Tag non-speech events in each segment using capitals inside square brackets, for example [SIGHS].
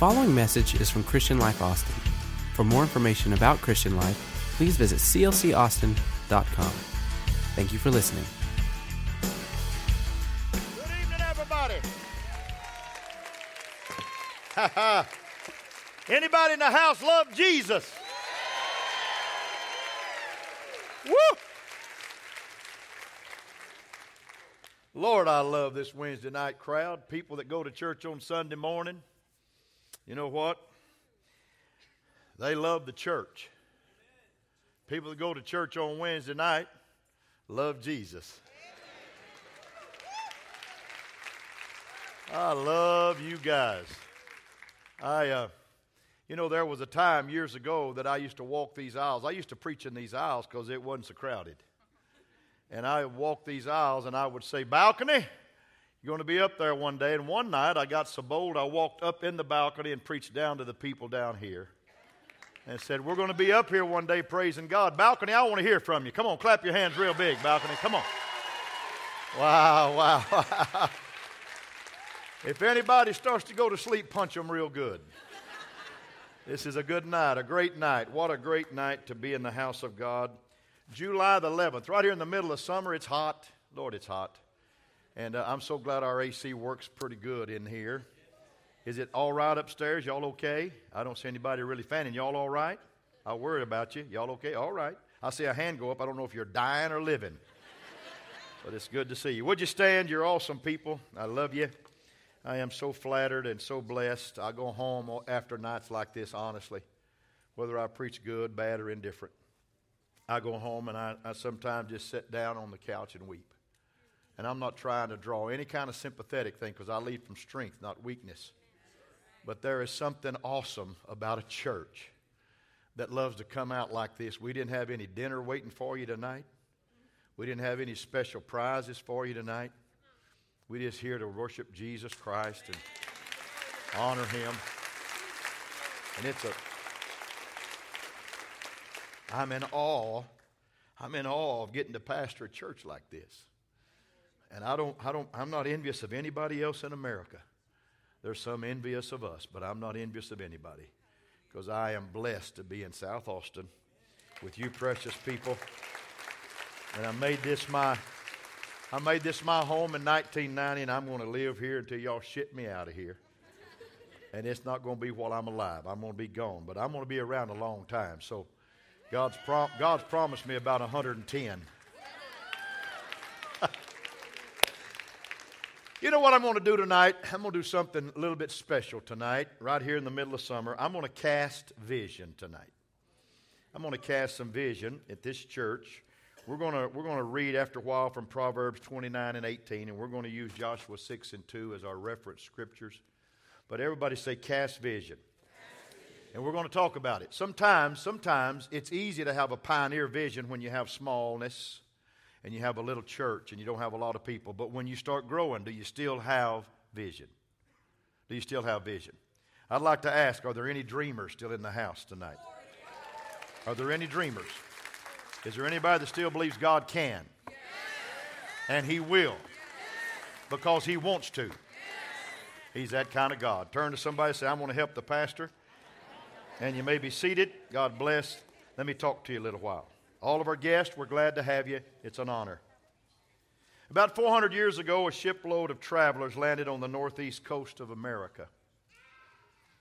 following message is from Christian Life Austin. For more information about Christian Life, please visit clcaustin.com. Thank you for listening. Good evening, everybody. [LAUGHS] Anybody in the house love Jesus? Woo! Lord, I love this Wednesday night crowd. People that go to church on Sunday morning. You know what? They love the church. People that go to church on Wednesday night love Jesus. I love you guys. I, uh, you know, there was a time years ago that I used to walk these aisles. I used to preach in these aisles because it wasn't so crowded. And I would walk these aisles and I would say, Balcony, you're going to be up there one day. And one night I got so bold, I walked up in the balcony and preached down to the people down here and said, We're going to be up here one day praising God. Balcony, I want to hear from you. Come on, clap your hands real big, balcony. Come on. Wow, wow, [LAUGHS] wow. If anybody starts to go to sleep, punch them real good. This is a good night, a great night. What a great night to be in the house of God. July the 11th, right here in the middle of summer. It's hot. Lord, it's hot. And uh, I'm so glad our AC works pretty good in here. Is it all right upstairs? Y'all okay? I don't see anybody really fanning. Y'all all right? I worry about you. Y'all okay? All right. I see a hand go up. I don't know if you're dying or living. [LAUGHS] But it's good to see you. Would you stand? You're awesome people. I love you. I am so flattered and so blessed. I go home after nights like this, honestly, whether I preach good, bad, or indifferent. I go home and I, I sometimes just sit down on the couch and weep. And I'm not trying to draw any kind of sympathetic thing because I lead from strength, not weakness. But there is something awesome about a church that loves to come out like this. We didn't have any dinner waiting for you tonight. We didn't have any special prizes for you tonight. We just here to worship Jesus Christ and honor Him. And it's a, I'm in awe. I'm in awe of getting to pastor a church like this. And I don't, I don't, I'm not envious of anybody else in America. There's some envious of us, but I'm not envious of anybody because I am blessed to be in South Austin with you precious people. And I made this my I made this my home in 1990, and I'm going to live here until y'all ship me out of here. And it's not going to be while I'm alive. I'm going to be gone, but I'm going to be around a long time. So God's, prom- God's promised me about 110. You know what I'm going to do tonight? I'm going to do something a little bit special tonight, right here in the middle of summer. I'm going to cast vision tonight. I'm going to cast some vision at this church. We're going to, we're going to read after a while from Proverbs 29 and 18, and we're going to use Joshua 6 and 2 as our reference scriptures. But everybody say, cast vision. And we're going to talk about it. Sometimes, sometimes it's easy to have a pioneer vision when you have smallness and you have a little church and you don't have a lot of people. But when you start growing, do you still have vision? Do you still have vision? I'd like to ask are there any dreamers still in the house tonight? Are there any dreamers? Is there anybody that still believes God can? And He will. Because He wants to. He's that kind of God. Turn to somebody and say, I want to help the pastor. And you may be seated. God bless. Let me talk to you a little while. All of our guests, we're glad to have you. It's an honor. About 400 years ago, a shipload of travelers landed on the northeast coast of America.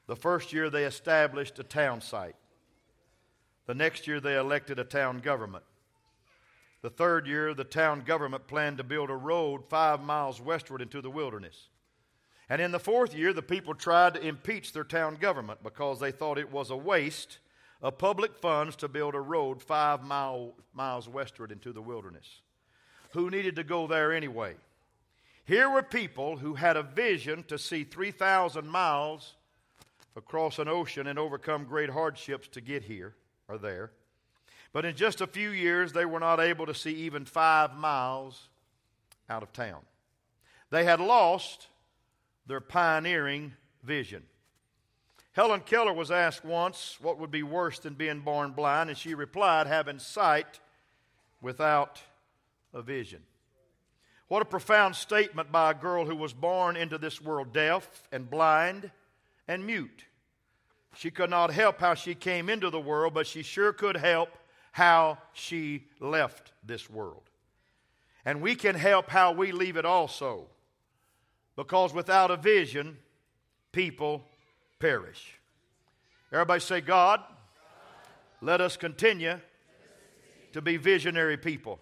The first year, they established a town site. The next year, they elected a town government. The third year, the town government planned to build a road five miles westward into the wilderness. And in the fourth year, the people tried to impeach their town government because they thought it was a waste of public funds to build a road five mile, miles westward into the wilderness. Who needed to go there anyway? Here were people who had a vision to see 3,000 miles across an ocean and overcome great hardships to get here or there. But in just a few years, they were not able to see even five miles out of town. They had lost their pioneering vision. Helen Keller was asked once what would be worse than being born blind, and she replied, having sight without a vision. What a profound statement by a girl who was born into this world deaf and blind and mute. She could not help how she came into the world, but she sure could help how she left this world. And we can help how we leave it also. Because without a vision, people perish. Everybody say, God, let us continue to be visionary people.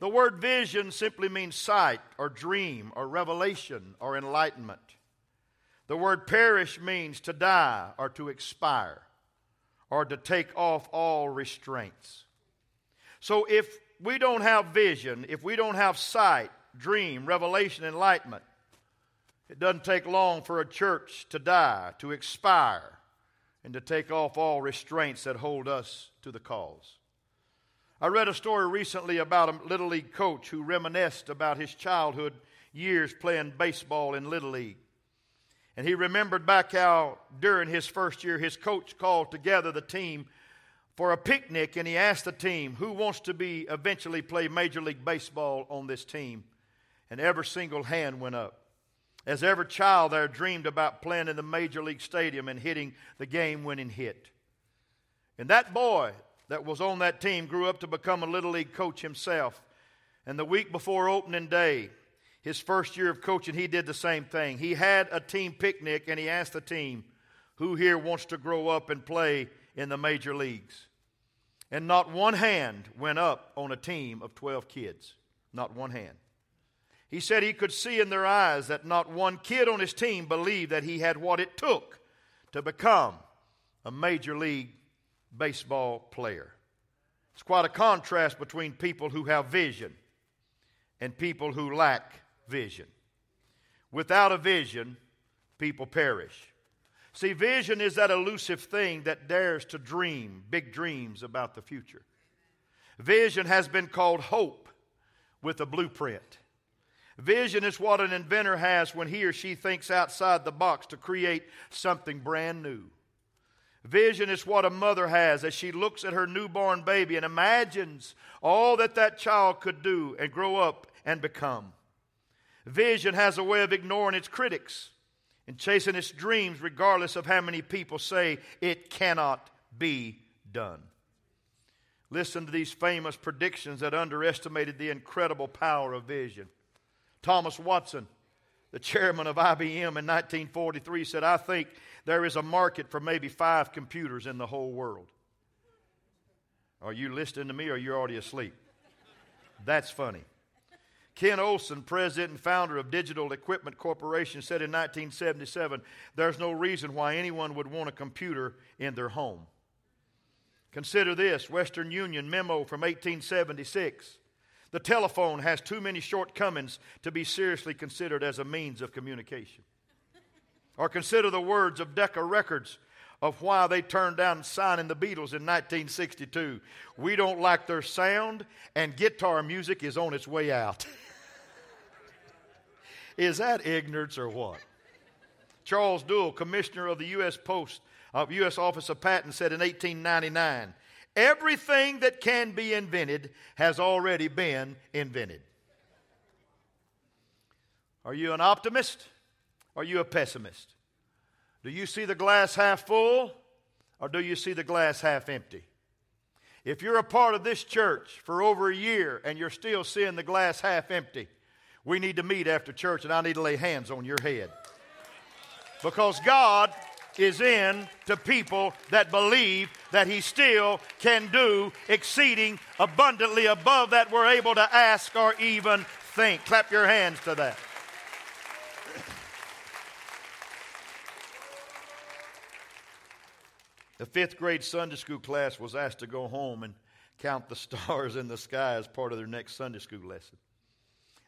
The word vision simply means sight or dream or revelation or enlightenment. The word perish means to die or to expire or to take off all restraints. So if we don't have vision, if we don't have sight, dream, revelation, enlightenment, it doesn't take long for a church to die, to expire, and to take off all restraints that hold us to the cause. I read a story recently about a Little League coach who reminisced about his childhood years playing baseball in Little League. And he remembered back how during his first year, his coach called together the team for a picnic and he asked the team who wants to be eventually play Major League Baseball on this team. And every single hand went up. As every child there dreamed about playing in the Major League Stadium and hitting the game winning hit. And that boy that was on that team grew up to become a Little League coach himself. And the week before opening day, his first year of coaching, he did the same thing. He had a team picnic and he asked the team, Who here wants to grow up and play in the major leagues? And not one hand went up on a team of 12 kids. Not one hand. He said he could see in their eyes that not one kid on his team believed that he had what it took to become a major league baseball player. It's quite a contrast between people who have vision and people who lack vision. Without a vision, people perish. See, vision is that elusive thing that dares to dream big dreams about the future. Vision has been called hope with a blueprint. Vision is what an inventor has when he or she thinks outside the box to create something brand new. Vision is what a mother has as she looks at her newborn baby and imagines all that that child could do and grow up and become. Vision has a way of ignoring its critics and chasing its dreams, regardless of how many people say it cannot be done. Listen to these famous predictions that underestimated the incredible power of vision. Thomas Watson, the chairman of IBM in 1943, said, I think there is a market for maybe five computers in the whole world. Are you listening to me or you already asleep? That's funny. Ken Olsen, president and founder of Digital Equipment Corporation, said in 1977 there's no reason why anyone would want a computer in their home. Consider this Western Union memo from 1876. The telephone has too many shortcomings to be seriously considered as a means of communication. Or consider the words of Decca Records of why they turned down signing the Beatles in 1962. We don't like their sound, and guitar music is on its way out. [LAUGHS] Is that ignorance or what? Charles Duell, commissioner of the U.S. Post, of U.S. Office of Patent, said in 1899 everything that can be invented has already been invented. Are you an optimist? Are you a pessimist? Do you see the glass half full or do you see the glass half empty? If you're a part of this church for over a year and you're still seeing the glass half empty, we need to meet after church and I need to lay hands on your head. Because God is in to people that believe that He still can do exceeding abundantly above that we're able to ask or even think. Clap your hands to that. The fifth grade Sunday school class was asked to go home and count the [LAUGHS] stars in the sky as part of their next Sunday school lesson.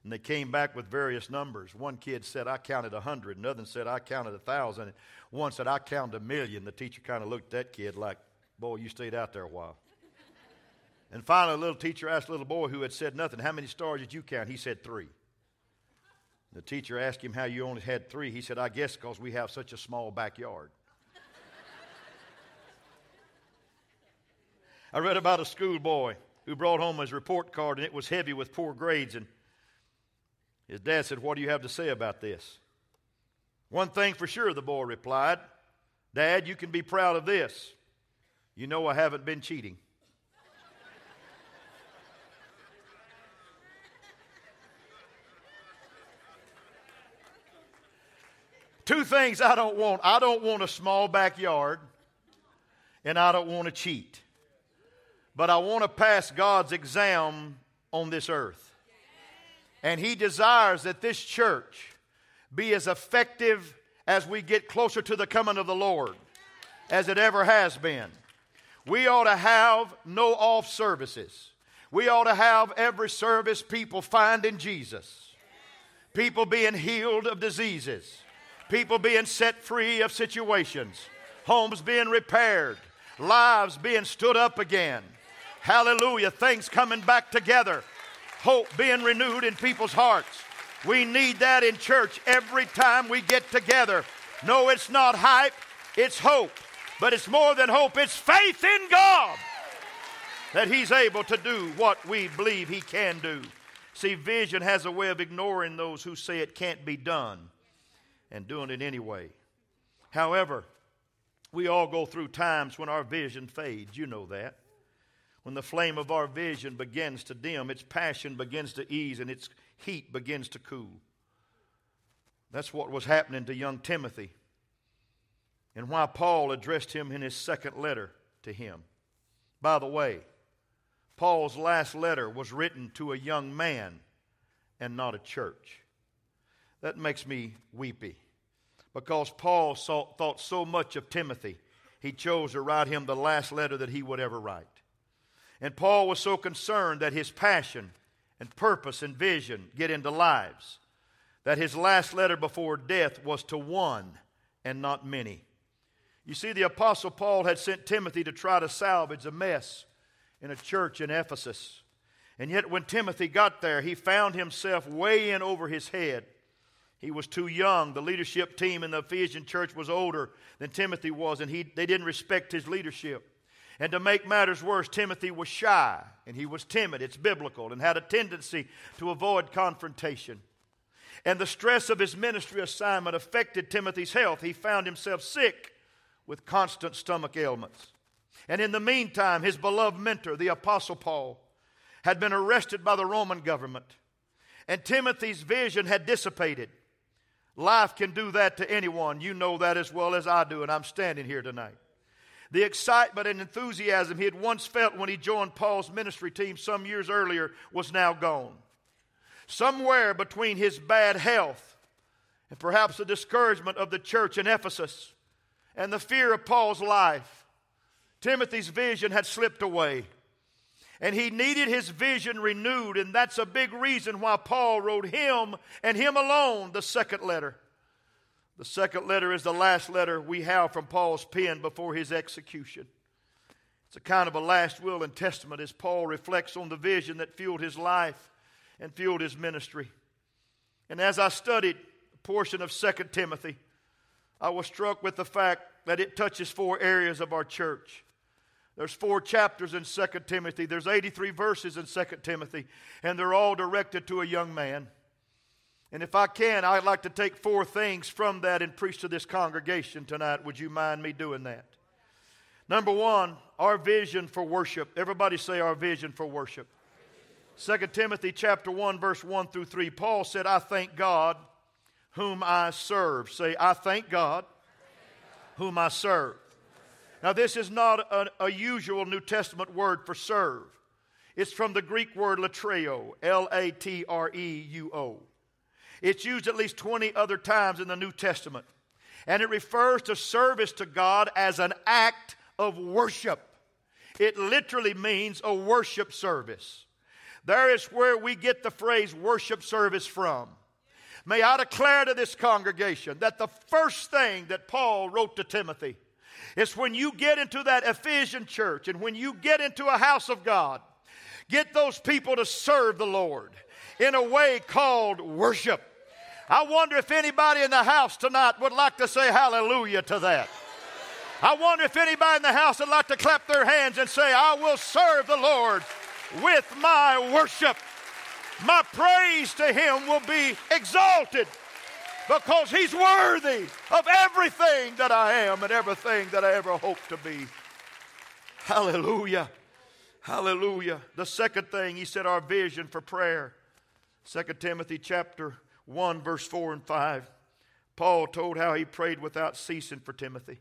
And they came back with various numbers. One kid said, I counted a hundred. Another said, I counted a thousand. One said, I counted a million. The teacher kind of looked at that kid like, Boy, you stayed out there a while. and finally, a little teacher asked a little boy who had said nothing, How many stars did you count? He said, Three. The teacher asked him how you only had three. He said, I guess because we have such a small backyard. I read about a schoolboy who brought home his report card and it was heavy with poor grades. And his dad said, What do you have to say about this? One thing for sure, the boy replied Dad, you can be proud of this. You know I haven't been cheating. Two things I don't want I don't want a small backyard, and I don't want to cheat. But I want to pass God's exam on this earth. And He desires that this church be as effective as we get closer to the coming of the Lord as it ever has been. We ought to have no off services. We ought to have every service people finding Jesus, people being healed of diseases, people being set free of situations, homes being repaired, lives being stood up again. Hallelujah. Things coming back together, hope being renewed in people's hearts. We need that in church every time we get together. No, it's not hype, it's hope. But it's more than hope, it's faith in God that He's able to do what we believe He can do. See, vision has a way of ignoring those who say it can't be done and doing it anyway. However, we all go through times when our vision fades. You know that. When the flame of our vision begins to dim, its passion begins to ease, and its heat begins to cool. That's what was happening to young Timothy, and why Paul addressed him in his second letter to him. By the way, Paul's last letter was written to a young man and not a church. That makes me weepy because Paul saw, thought so much of Timothy, he chose to write him the last letter that he would ever write. And Paul was so concerned that his passion and purpose and vision get into lives that his last letter before death was to one and not many. You see, the Apostle Paul had sent Timothy to try to salvage a mess in a church in Ephesus. And yet, when Timothy got there, he found himself way in over his head. He was too young. The leadership team in the Ephesian church was older than Timothy was, and he, they didn't respect his leadership. And to make matters worse, Timothy was shy and he was timid. It's biblical and had a tendency to avoid confrontation. And the stress of his ministry assignment affected Timothy's health. He found himself sick with constant stomach ailments. And in the meantime, his beloved mentor, the Apostle Paul, had been arrested by the Roman government. And Timothy's vision had dissipated. Life can do that to anyone. You know that as well as I do, and I'm standing here tonight. The excitement and enthusiasm he had once felt when he joined Paul's ministry team some years earlier was now gone. Somewhere between his bad health and perhaps the discouragement of the church in Ephesus and the fear of Paul's life, Timothy's vision had slipped away. And he needed his vision renewed, and that's a big reason why Paul wrote him and him alone the second letter. The second letter is the last letter we have from Paul's pen before his execution. It's a kind of a last will and testament as Paul reflects on the vision that fueled his life and fueled his ministry. And as I studied a portion of 2 Timothy, I was struck with the fact that it touches four areas of our church. There's four chapters in 2 Timothy. There's 83 verses in 2 Timothy, and they're all directed to a young man. And if I can, I'd like to take four things from that and preach to this congregation tonight. Would you mind me doing that? Number one, our vision for worship. Everybody say our vision for worship. 2 Timothy chapter 1, verse 1 through 3. Paul said, I thank God whom I serve. Say, I thank God whom I serve. Now, this is not a, a usual New Testament word for serve. It's from the Greek word latreuo, L A T R E U O. It's used at least 20 other times in the New Testament. And it refers to service to God as an act of worship. It literally means a worship service. There is where we get the phrase worship service from. May I declare to this congregation that the first thing that Paul wrote to Timothy is when you get into that Ephesian church and when you get into a house of God, get those people to serve the Lord in a way called worship. I wonder if anybody in the house tonight would like to say hallelujah to that. I wonder if anybody in the house would like to clap their hands and say, I will serve the Lord with my worship. My praise to Him will be exalted. because He's worthy of everything that I am and everything that I ever hope to be. Hallelujah. Hallelujah. The second thing, he said, our vision for prayer. 2 Timothy chapter 1, verse 4 and 5. Paul told how he prayed without ceasing for Timothy.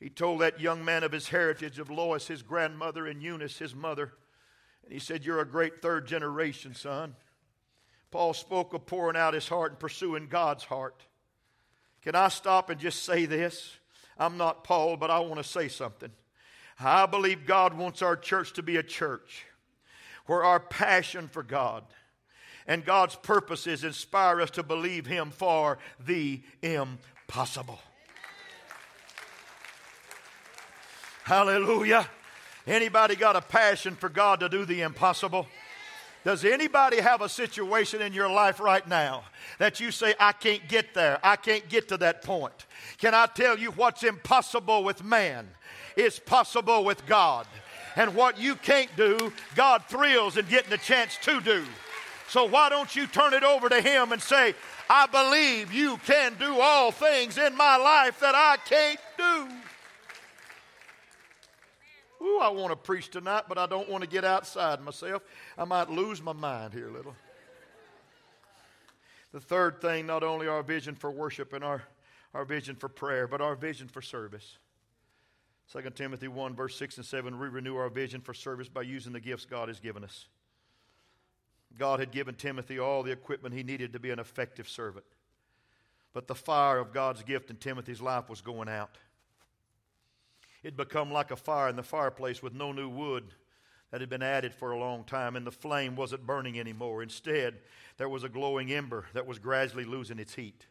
He told that young man of his heritage of Lois, his grandmother, and Eunice, his mother. And he said, You're a great third generation, son. Paul spoke of pouring out his heart and pursuing God's heart. Can I stop and just say this? I'm not Paul, but I want to say something. I believe God wants our church to be a church where our passion for God and God's purposes inspire us to believe Him for the impossible. Hallelujah. Anybody got a passion for God to do the impossible? Does anybody have a situation in your life right now that you say, I can't get there? I can't get to that point. Can I tell you what's impossible with man is possible with God? And what you can't do, God thrills in getting the chance to do. So why don't you turn it over to Him and say, I believe you can do all things in my life that I can't do. Ooh, I want to preach tonight, but I don't want to get outside myself. I might lose my mind here a little. The third thing, not only our vision for worship and our, our vision for prayer, but our vision for service. 2 Timothy 1, verse 6 and 7, we renew our vision for service by using the gifts God has given us. God had given Timothy all the equipment he needed to be an effective servant. But the fire of God's gift in Timothy's life was going out. It'd become like a fire in the fireplace with no new wood that had been added for a long time, and the flame wasn't burning anymore. Instead, there was a glowing ember that was gradually losing its heat.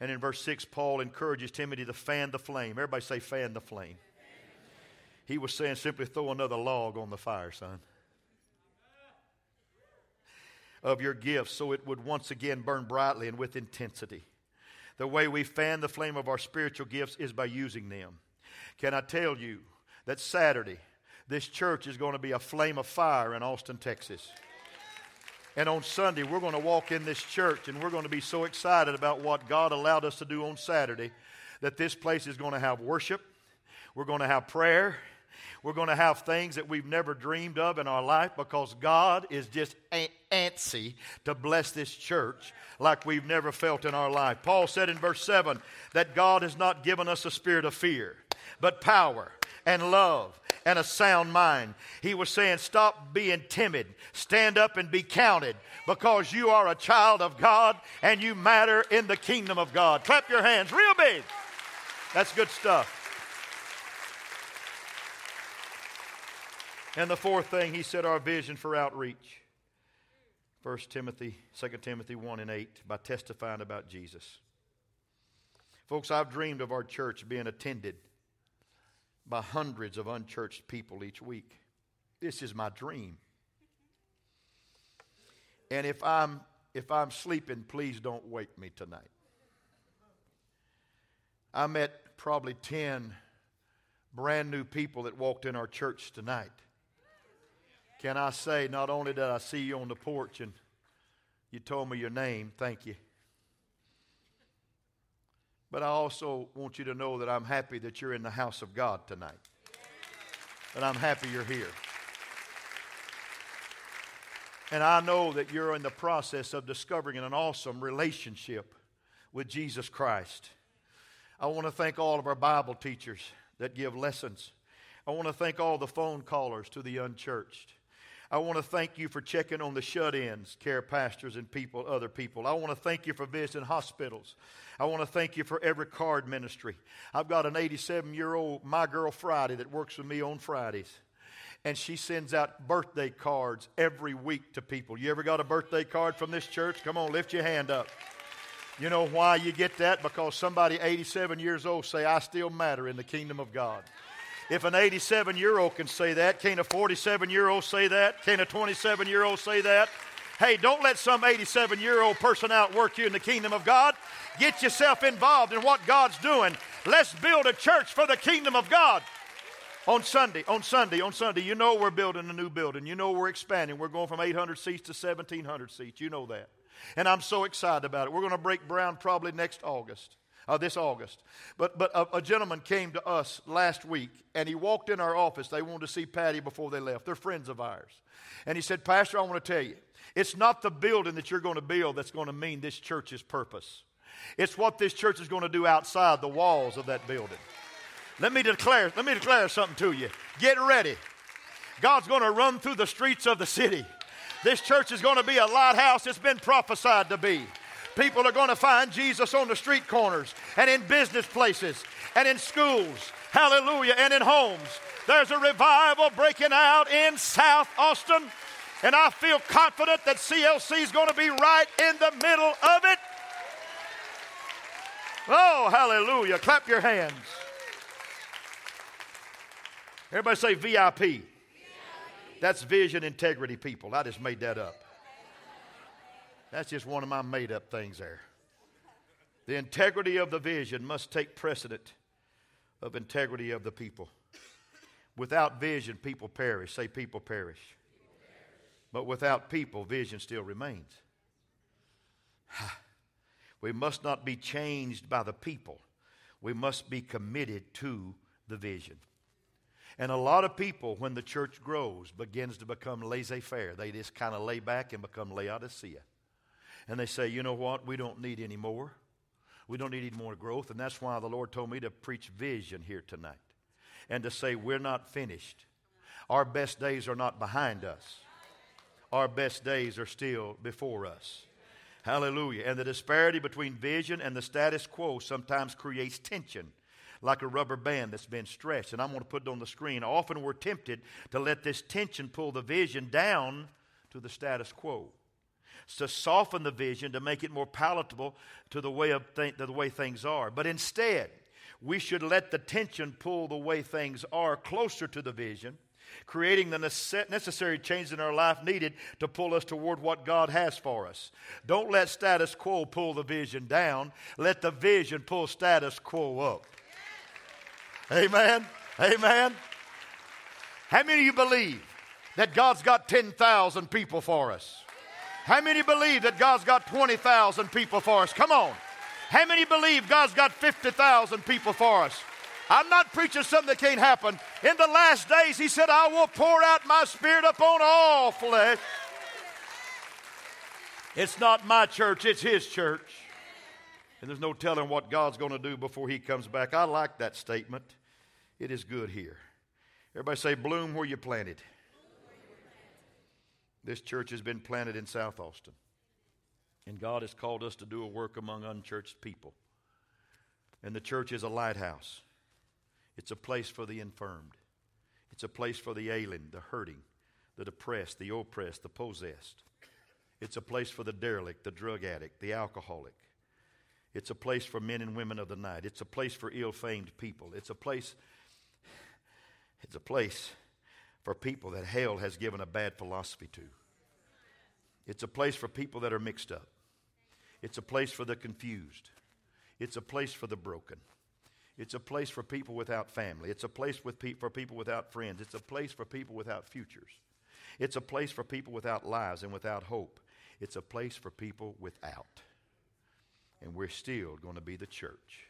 And in verse 6, Paul encourages Timothy to fan the flame. Everybody say, fan the flame. He was saying, simply throw another log on the fire, son, of your gifts so it would once again burn brightly and with intensity. The way we fan the flame of our spiritual gifts is by using them. Can I tell you that Saturday, this church is going to be a flame of fire in Austin, Texas? And on Sunday, we're going to walk in this church and we're going to be so excited about what God allowed us to do on Saturday that this place is going to have worship, we're going to have prayer, we're going to have things that we've never dreamed of in our life because God is just antsy to bless this church like we've never felt in our life. Paul said in verse 7 that God has not given us a spirit of fear but power and love and a sound mind. He was saying, Stop being timid. Stand up and be counted because you are a child of God and you matter in the kingdom of God. Clap your hands real big. That's good stuff. And the fourth thing, he said, our vision for outreach. 1 Timothy, 2 Timothy 1 and 8, by testifying about Jesus. Folks, I've dreamed of our church being attended by hundreds of unchurched people each week. This is my dream. And if I'm if I'm sleeping, please don't wake me tonight. I met probably 10 brand new people that walked in our church tonight. Can I say, not only did I see you on the porch and you told me your name, thank you. But I also want you to know that I'm happy that you're in the house of God tonight. And I'm happy you're here. And I know that you're in the process of discovering an awesome relationship with Jesus Christ. I want to thank all of our Bible teachers that give lessons. I want to thank all the phone callers to the unchurched. I want to thank you for checking on the shut ins, care pastors, and people, other people. I want to thank you for visiting hospitals. I want to thank you for every card ministry. I've got an 87 year old, my girl Friday, that works with me on Fridays. And she sends out birthday cards every week to people. You ever got a birthday card from this church? Come on, lift your hand up. You know why you get that? Because somebody 87 years old say, I still matter in the kingdom of God. If an 87 year old can say that, can a 47 year old say that? Can a 27 year old say that? Hey, don't let some 87 year old person outwork you in the kingdom of God. Get yourself involved in what God's doing. Let's build a church for the kingdom of God. On Sunday, on Sunday, on Sunday, you know we're building a new building. You know we're expanding. We're going from 800 seats to 1,700 seats. You know that. And I'm so excited about it. We're going to break ground probably next August. Uh, this August. But, but a, a, gentleman came to us last week and he walked in our office. They wanted to see Patty before they left. They're friends of ours. And he said, Pastor, I want to tell you, it's not the building that you're going to build that's going to mean this church's purpose. It's what this church is going to do outside the walls of that building. Let me declare, let me declare something to you. Get ready. God's going to run through the streets of the city. This church is going to be a lighthouse it's been prophesied to be. People are going to find Jesus on the street corners and in business places and in schools. Hallelujah. And in homes. There's a revival breaking out in South Austin. And I feel confident that CLC is going to be right in the middle of it. Oh, hallelujah. Clap your hands. Everybody say VIP. VIP. That's vision integrity people. I just made that up. That's just one of my made up things there. The integrity of the vision must take precedent of integrity of the people. Without vision, people perish. Say, people perish. But without people, vision still remains. [SIGHS] We must not be changed by the people. We must be committed to the vision. And a lot of people, when the church grows, begins to become laissez-faire. They just kind of lay back and become Laodicea. And they say, you know what? We don't need any more. We don't need any more growth. And that's why the Lord told me to preach vision here tonight and to say, we're not finished. Our best days are not behind us, our best days are still before us. Hallelujah. And the disparity between vision and the status quo sometimes creates tension like a rubber band that's been stretched. And I'm going to put it on the screen. Often we're tempted to let this tension pull the vision down to the status quo. To soften the vision, to make it more palatable to the way, of th- to the way things are. But instead, we should let the tension pull the way things are closer to the vision creating the necessary change in our life needed to pull us toward what God has for us. Don't let status quo pull the vision down, let the vision pull status quo up. Amen. Amen. How many of you believe that God's got 10,000 people for us? How many believe that God's got 20,000 people for us? Come on. How many believe God's got 50,000 people for us? I'm not preaching something that can't happen. In the last days, he said, I will pour out my spirit upon all flesh. It's not my church, it's his church. And there's no telling what God's going to do before he comes back. I like that statement. It is good here. Everybody say, bloom where you planted. This church has been planted in South Austin. And God has called us to do a work among unchurched people. And the church is a lighthouse. It's a place for the infirmed. It's a place for the ailing, the hurting, the depressed, the oppressed, the possessed. It's a place for the derelict, the drug addict, the alcoholic. It's a place for men and women of the night. It's a place for ill-famed people. It's a place it's a place for people that hell has given a bad philosophy to. It's a place for people that are mixed up. It's a place for the confused. It's a place for the broken. It's a place for people without family. It's a place with pe- for people without friends. It's a place for people without futures. It's a place for people without lives and without hope. It's a place for people without. And we're still going to be the church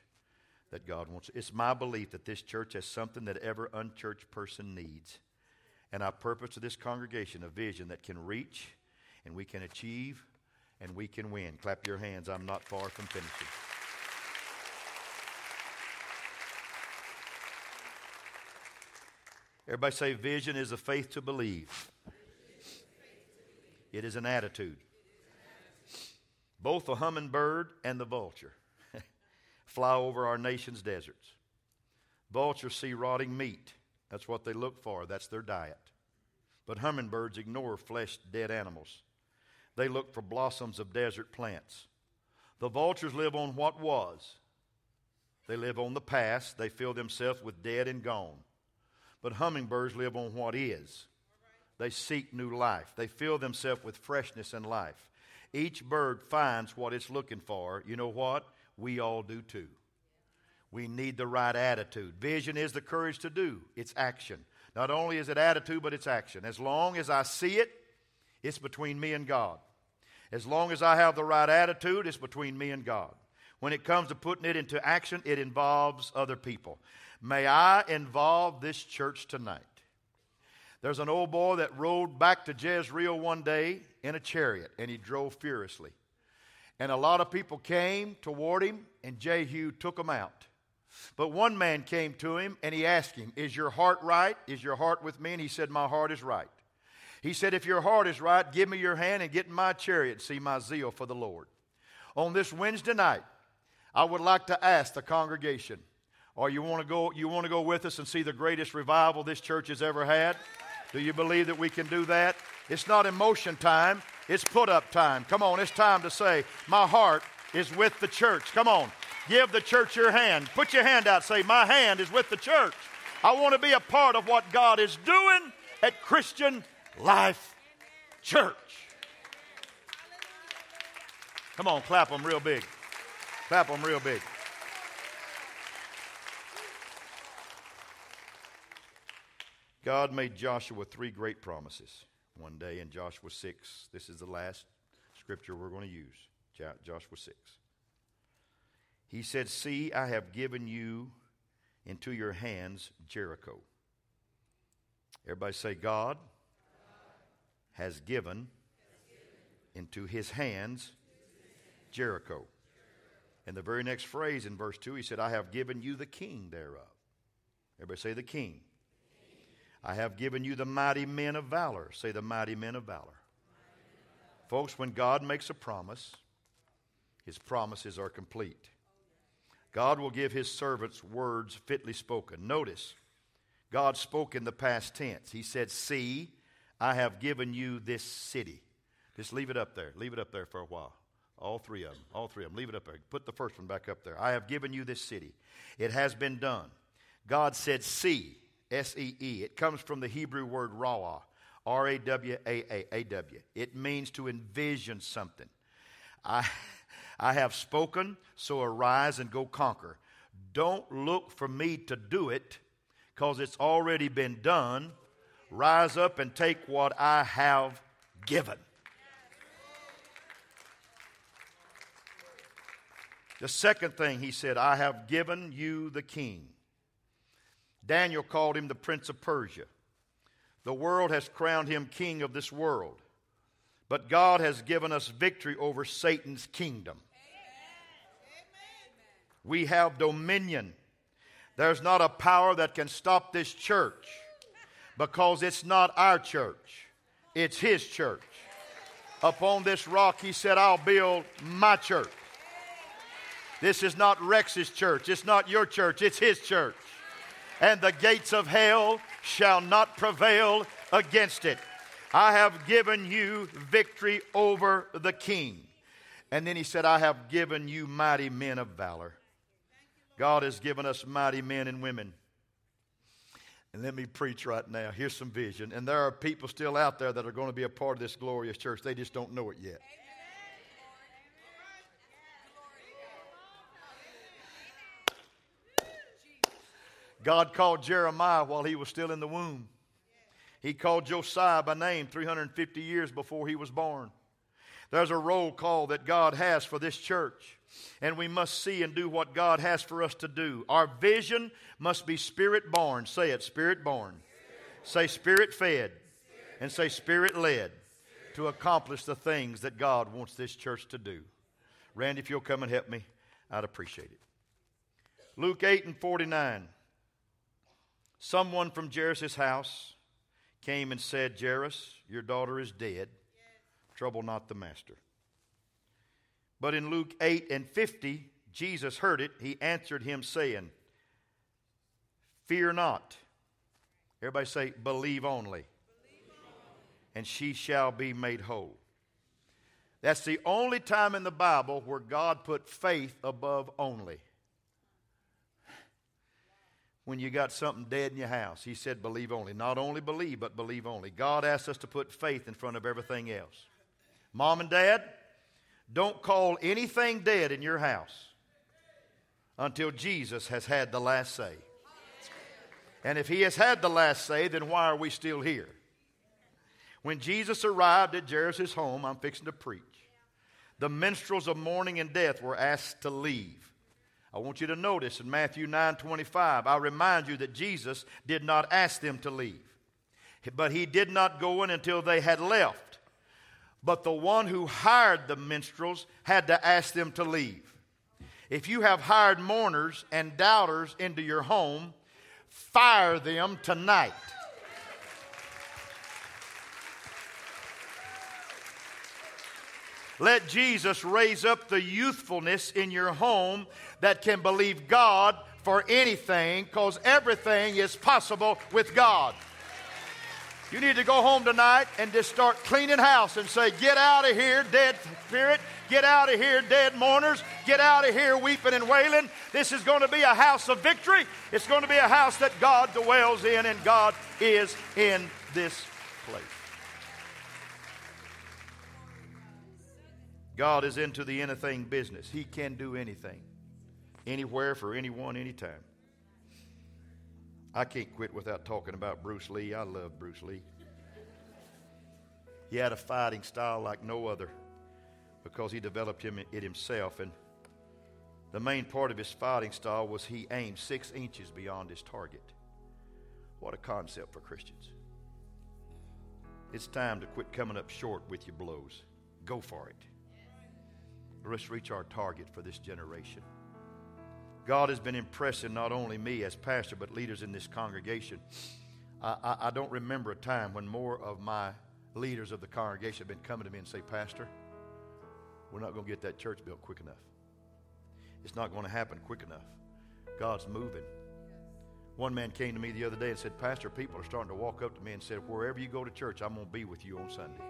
that God wants. It's my belief that this church has something that every unchurched person needs. And I purpose to this congregation a vision that can reach and we can achieve and we can win. Clap your hands. I'm not far from finishing. Everybody say, vision is a faith to believe. It is an attitude. Both the hummingbird and the vulture [LAUGHS] fly over our nation's deserts. Vultures see rotting meat. That's what they look for, that's their diet. But hummingbirds ignore flesh dead animals. They look for blossoms of desert plants. The vultures live on what was. They live on the past. They fill themselves with dead and gone. But hummingbirds live on what is. They seek new life. They fill themselves with freshness and life. Each bird finds what it's looking for. You know what? We all do too. We need the right attitude. Vision is the courage to do, it's action. Not only is it attitude, but it's action. As long as I see it, it's between me and God. As long as I have the right attitude, it's between me and God. When it comes to putting it into action, it involves other people. May I involve this church tonight? There's an old boy that rode back to Jezreel one day in a chariot, and he drove furiously. And a lot of people came toward him, and Jehu took them out. But one man came to him, and he asked him, Is your heart right? Is your heart with me? And he said, My heart is right. He said, If your heart is right, give me your hand and get in my chariot see my zeal for the Lord. On this Wednesday night, I would like to ask the congregation, or you want to go, you want to go with us and see the greatest revival this church has ever had? Do you believe that we can do that? It's not emotion time, it's put up time. Come on, it's time to say, My heart is with the church. Come on, give the church your hand. Put your hand out, say, My hand is with the church. I want to be a part of what God is doing at Christian Life Church. Come on, clap them real big. Clap them real big. God made Joshua three great promises one day in Joshua 6. This is the last scripture we're going to use Joshua 6. He said, See, I have given you into your hands Jericho. Everybody say, God has given into his hands Jericho. And the very next phrase in verse 2, he said, I have given you the king thereof. Everybody say, the king. I have given you the mighty men of valor. Say, the mighty men of valor. Folks, when God makes a promise, his promises are complete. God will give his servants words fitly spoken. Notice, God spoke in the past tense. He said, See, I have given you this city. Just leave it up there. Leave it up there for a while. All three of them. All three of them. Leave it up there. Put the first one back up there. I have given you this city. It has been done. God said, See. S E E. It comes from the Hebrew word rawa, R A W A A W. It means to envision something. I, I have spoken, so arise and go conquer. Don't look for me to do it because it's already been done. Rise up and take what I have given. The second thing he said, I have given you the king. Daniel called him the Prince of Persia. The world has crowned him king of this world. But God has given us victory over Satan's kingdom. We have dominion. There's not a power that can stop this church because it's not our church, it's His church. Upon this rock, He said, I'll build my church. This is not Rex's church, it's not your church, it's His church and the gates of hell shall not prevail against it. I have given you victory over the king. And then he said, I have given you mighty men of valor. God has given us mighty men and women. And let me preach right now. Here's some vision. And there are people still out there that are going to be a part of this glorious church. They just don't know it yet. God called Jeremiah while he was still in the womb. He called Josiah by name 350 years before he was born. There's a roll call that God has for this church, and we must see and do what God has for us to do. Our vision must be spirit born. Say it, spirit born. Say spirit fed, and say spirit led to accomplish the things that God wants this church to do. Randy, if you'll come and help me, I'd appreciate it. Luke 8 and 49. Someone from Jairus' house came and said, Jairus, your daughter is dead. Trouble not the master. But in Luke 8 and 50, Jesus heard it. He answered him, saying, Fear not. Everybody say, Believe only. Believe only. And she shall be made whole. That's the only time in the Bible where God put faith above only when you got something dead in your house. He said, believe only. Not only believe, but believe only. God asks us to put faith in front of everything else. Mom and dad, don't call anything dead in your house until Jesus has had the last say. And if he has had the last say, then why are we still here? When Jesus arrived at Jairus' home, I'm fixing to preach. the minstrels of mourning and death were asked to leave. I want you to notice in Matthew 9 25, I remind you that Jesus did not ask them to leave, but he did not go in until they had left. But the one who hired the minstrels had to ask them to leave. If you have hired mourners and doubters into your home, fire them tonight. Let Jesus raise up the youthfulness in your home that can believe God for anything because everything is possible with God. You need to go home tonight and just start cleaning house and say, Get out of here, dead spirit. Get out of here, dead mourners. Get out of here, weeping and wailing. This is going to be a house of victory. It's going to be a house that God dwells in, and God is in this place. God is into the anything business. He can do anything, anywhere, for anyone, anytime. I can't quit without talking about Bruce Lee. I love Bruce Lee. He had a fighting style like no other because he developed it himself. And the main part of his fighting style was he aimed six inches beyond his target. What a concept for Christians. It's time to quit coming up short with your blows. Go for it. Let's reach our target for this generation. God has been impressing not only me as pastor, but leaders in this congregation. I, I, I, don't remember a time when more of my leaders of the congregation have been coming to me and say, Pastor, we're not going to get that church built quick enough. It's not going to happen quick enough. God's moving. One man came to me the other day and said, Pastor, people are starting to walk up to me and said, wherever you go to church, I'm going to be with you on Sunday.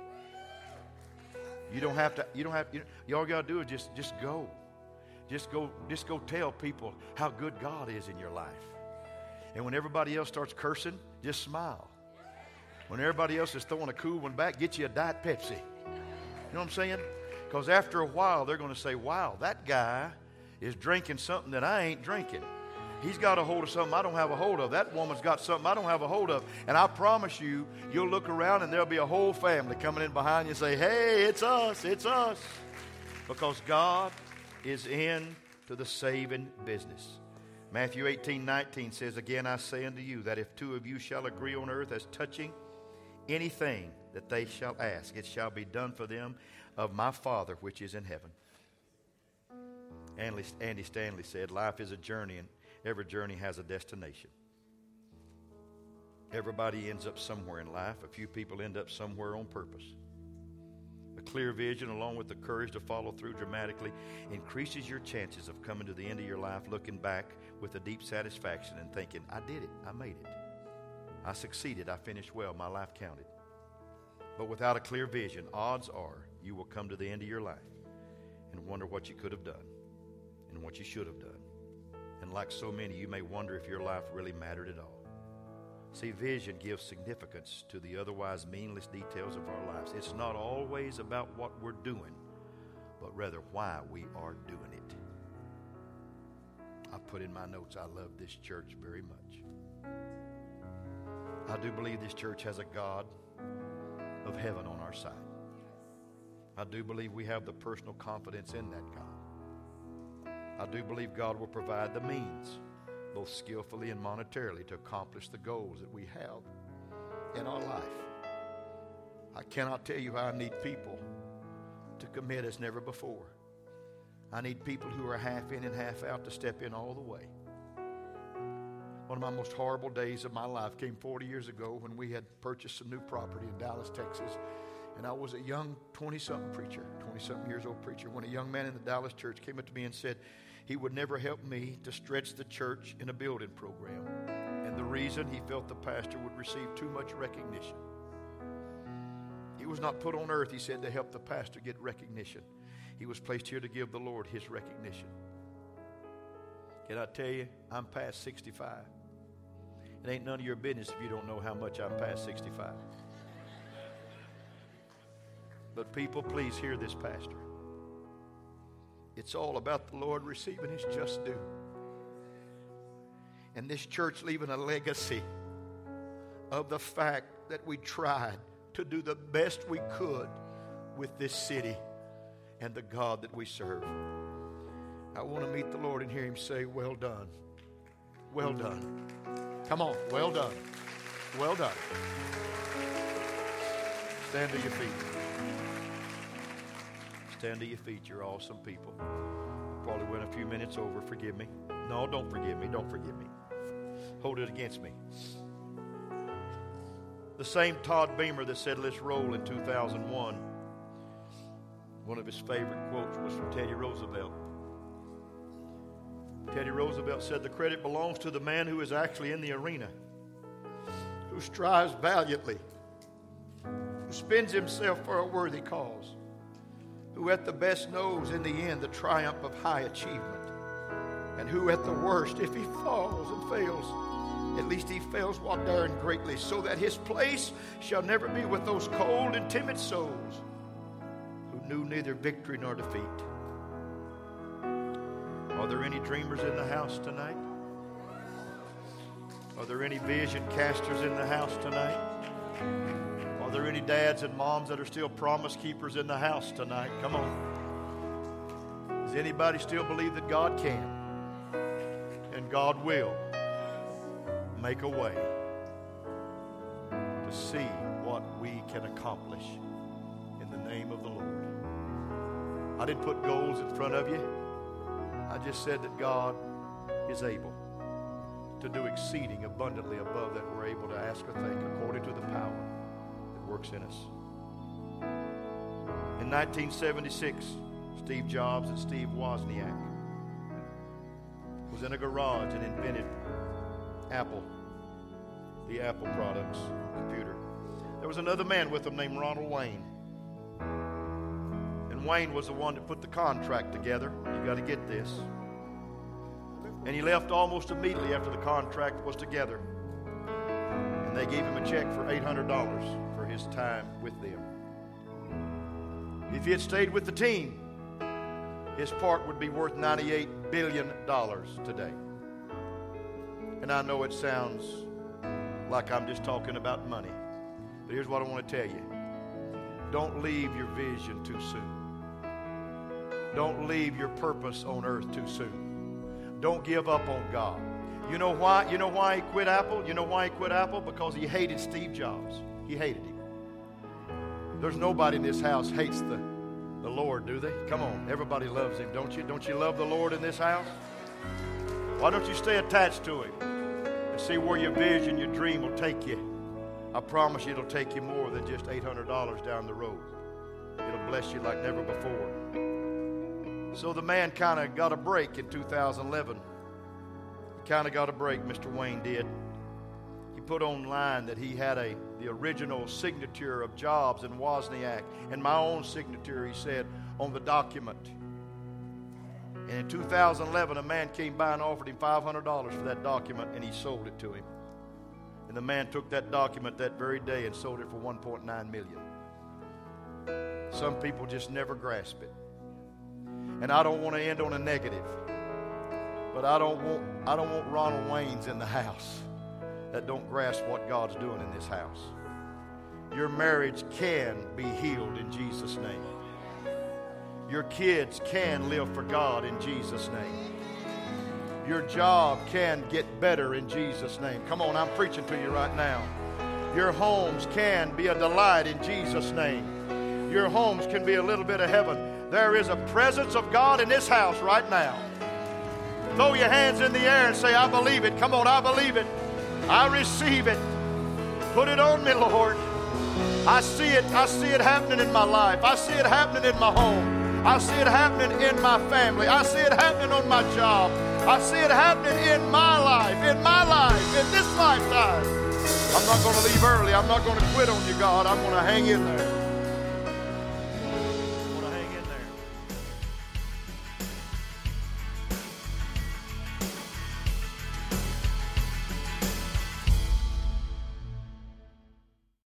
You don't have to, you don't have, you, all got to do is just, just go. Just go, just go tell people how good God is in your life. And when everybody else starts cursing, just smile. When everybody else is throwing a cool one back, get you a Diet Pepsi. You know what I'm saying? Because after a while, they're going to say, wow, that guy is drinking something that I ain't drinking. He's got a hold of something I don't have a hold of. That woman's got something I don't have a hold of. And I promise you, you'll look around and there'll be a whole family coming in behind you and say, Hey, it's us, it's us. Because God is in to the saving business. Matthew 18, 19 says, Again I say unto you that if two of you shall agree on earth as touching anything that they shall ask, it shall be done for them of my Father which is in heaven. Andy Stanley said, Life is a journey, and every journey has a destination. Everybody ends up somewhere in life. A few people end up somewhere on purpose. A clear vision, along with the courage to follow through dramatically, increases your chances of coming to the end of your life looking back with a deep satisfaction and thinking, I did it, I made it. I succeeded, I finished well, my life counted. But without a clear vision, odds are you will come to the end of your life and wonder what you could have done and what you should have done. And like so many, you may wonder if your life really mattered at all. See, vision gives significance to the otherwise meaningless details of our lives. It's not always about what we're doing, but rather why we are doing it. I put in my notes, I love this church very much. I do believe this church has a God of heaven on our side. I do believe we have the personal confidence in that God. I do believe God will provide the means, both skillfully and monetarily, to accomplish the goals that we have in our life. I cannot tell you how I need people to commit as never before. I need people who are half in and half out to step in all the way. One of my most horrible days of my life came 40 years ago when we had purchased some new property in Dallas, Texas and I was a young 20 something preacher, 20 something years old preacher, when a young man in the Dallas church came up to me and said he would never help me to stretch the church in a building program. And the reason he felt the pastor would receive too much recognition. He was not put on earth, he said, to help the pastor get recognition. He was placed here to give the Lord his recognition. Can I tell you, I'm past 65. It ain't none of your business if you don't know how much I'm past 65. But people, please hear this, Pastor. It's all about the Lord receiving his just due. And this church leaving a legacy of the fact that we tried to do the best we could with this city. and the God that we serve. I want to meet the Lord and hear Him say, Well done. Well done. Come on, well done. Well done. Stand to your feet. Stand to your feet. You're awesome people. Probably went a few minutes over. Forgive me. No, don't forgive me. Don't forgive me. Hold it against me. The same Todd Beamer that said, Let's roll in 2001. One of his favorite quotes was from Teddy Roosevelt. Teddy Roosevelt said, The credit belongs to the man who is actually in the arena, who strives valiantly, who spends himself for a worthy cause, who at the best knows in the end the triumph of high achievement, and who at the worst, if he falls and fails, at least he fails while daring greatly, so that his place shall never be with those cold and timid souls who knew neither victory nor defeat. Are there any dreamers in the house tonight? Are there any vision casters in the house tonight? Are there any dads and moms that are still promise keepers in the house tonight? Come on. Does anybody still believe that God can and God will make a way to see what we can accomplish in the name of the Lord? I didn't put goals in front of you. I just said that God is able to do exceeding abundantly above that we're able to ask or think according to the power works in us. In 1976, Steve Jobs and Steve Wozniak was in a garage and invented Apple, the Apple products, computer. There was another man with them named Ronald Wayne. And Wayne was the one that put the contract together. You got to get this. And he left almost immediately after the contract was together. And they gave him a check for $800 for his time with them. If he had stayed with the team, his part would be worth $98 billion today. And I know it sounds like I'm just talking about money. But here's what I want to tell you don't leave your vision too soon. Don't leave your purpose on earth too soon. Don't give up on God. You know why? You know why he quit Apple? You know why he quit Apple? Because he hated Steve Jobs. He hated him. There's nobody in this house hates the, the Lord, do they? Come on, everybody loves him, don't you? Don't you love the Lord in this house? Why don't you stay attached to him and see where your vision, your dream will take you? I promise you it'll take you more than just $800 down the road. It'll bless you like never before. So the man kind of got a break in 2011. He kind of got a break, Mr. Wayne did. He put online that he had a the original signature of Jobs and Wozniak and my own signature, he said, on the document. And in 2011, a man came by and offered him $500 for that document, and he sold it to him. And the man took that document that very day and sold it for 1.9 million. Some people just never grasp it. And I don't want to end on a negative. But I don't want I don't want Ronald Wayne's in the house that don't grasp what God's doing in this house. Your marriage can be healed in Jesus' name. Your kids can live for God in Jesus' name. Your job can get better in Jesus' name. Come on, I'm preaching to you right now. Your homes can be a delight in Jesus' name. Your homes can be a little bit of heaven. There is a presence of God in this house right now. Throw your hands in the air and say, I believe it. Come on, I believe it. I receive it. Put it on me, Lord. I see it. I see it happening in my life. I see it happening in my home. I see it happening in my family. I see it happening on my job. I see it happening in my life, in my life, in this lifetime. I'm not going to leave early. I'm not going to quit on you, God. I'm going to hang in there.